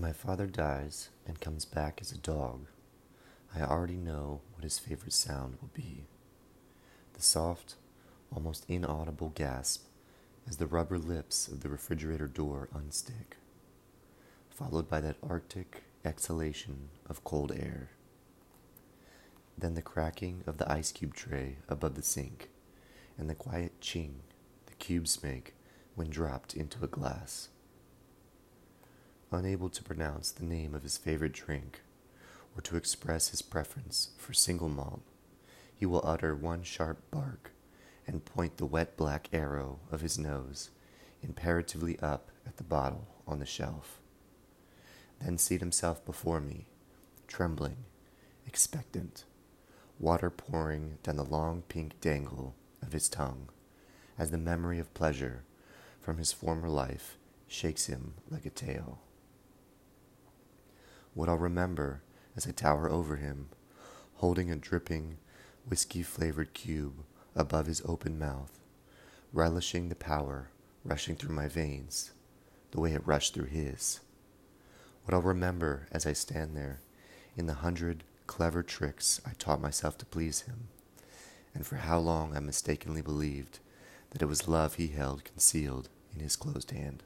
When my father dies and comes back as a dog, I already know what his favorite sound will be. The soft, almost inaudible gasp as the rubber lips of the refrigerator door unstick, followed by that arctic exhalation of cold air. Then the cracking of the ice cube tray above the sink and the quiet ching the cubes make when dropped into a glass. Unable to pronounce the name of his favorite drink or to express his preference for single malt, he will utter one sharp bark and point the wet black arrow of his nose imperatively up at the bottle on the shelf. Then seat himself before me, trembling, expectant, water pouring down the long pink dangle of his tongue as the memory of pleasure from his former life shakes him like a tail. What I'll remember as I tower over him, holding a dripping, whiskey flavored cube above his open mouth, relishing the power rushing through my veins, the way it rushed through his. What I'll remember as I stand there in the hundred clever tricks I taught myself to please him, and for how long I mistakenly believed that it was love he held concealed in his closed hand.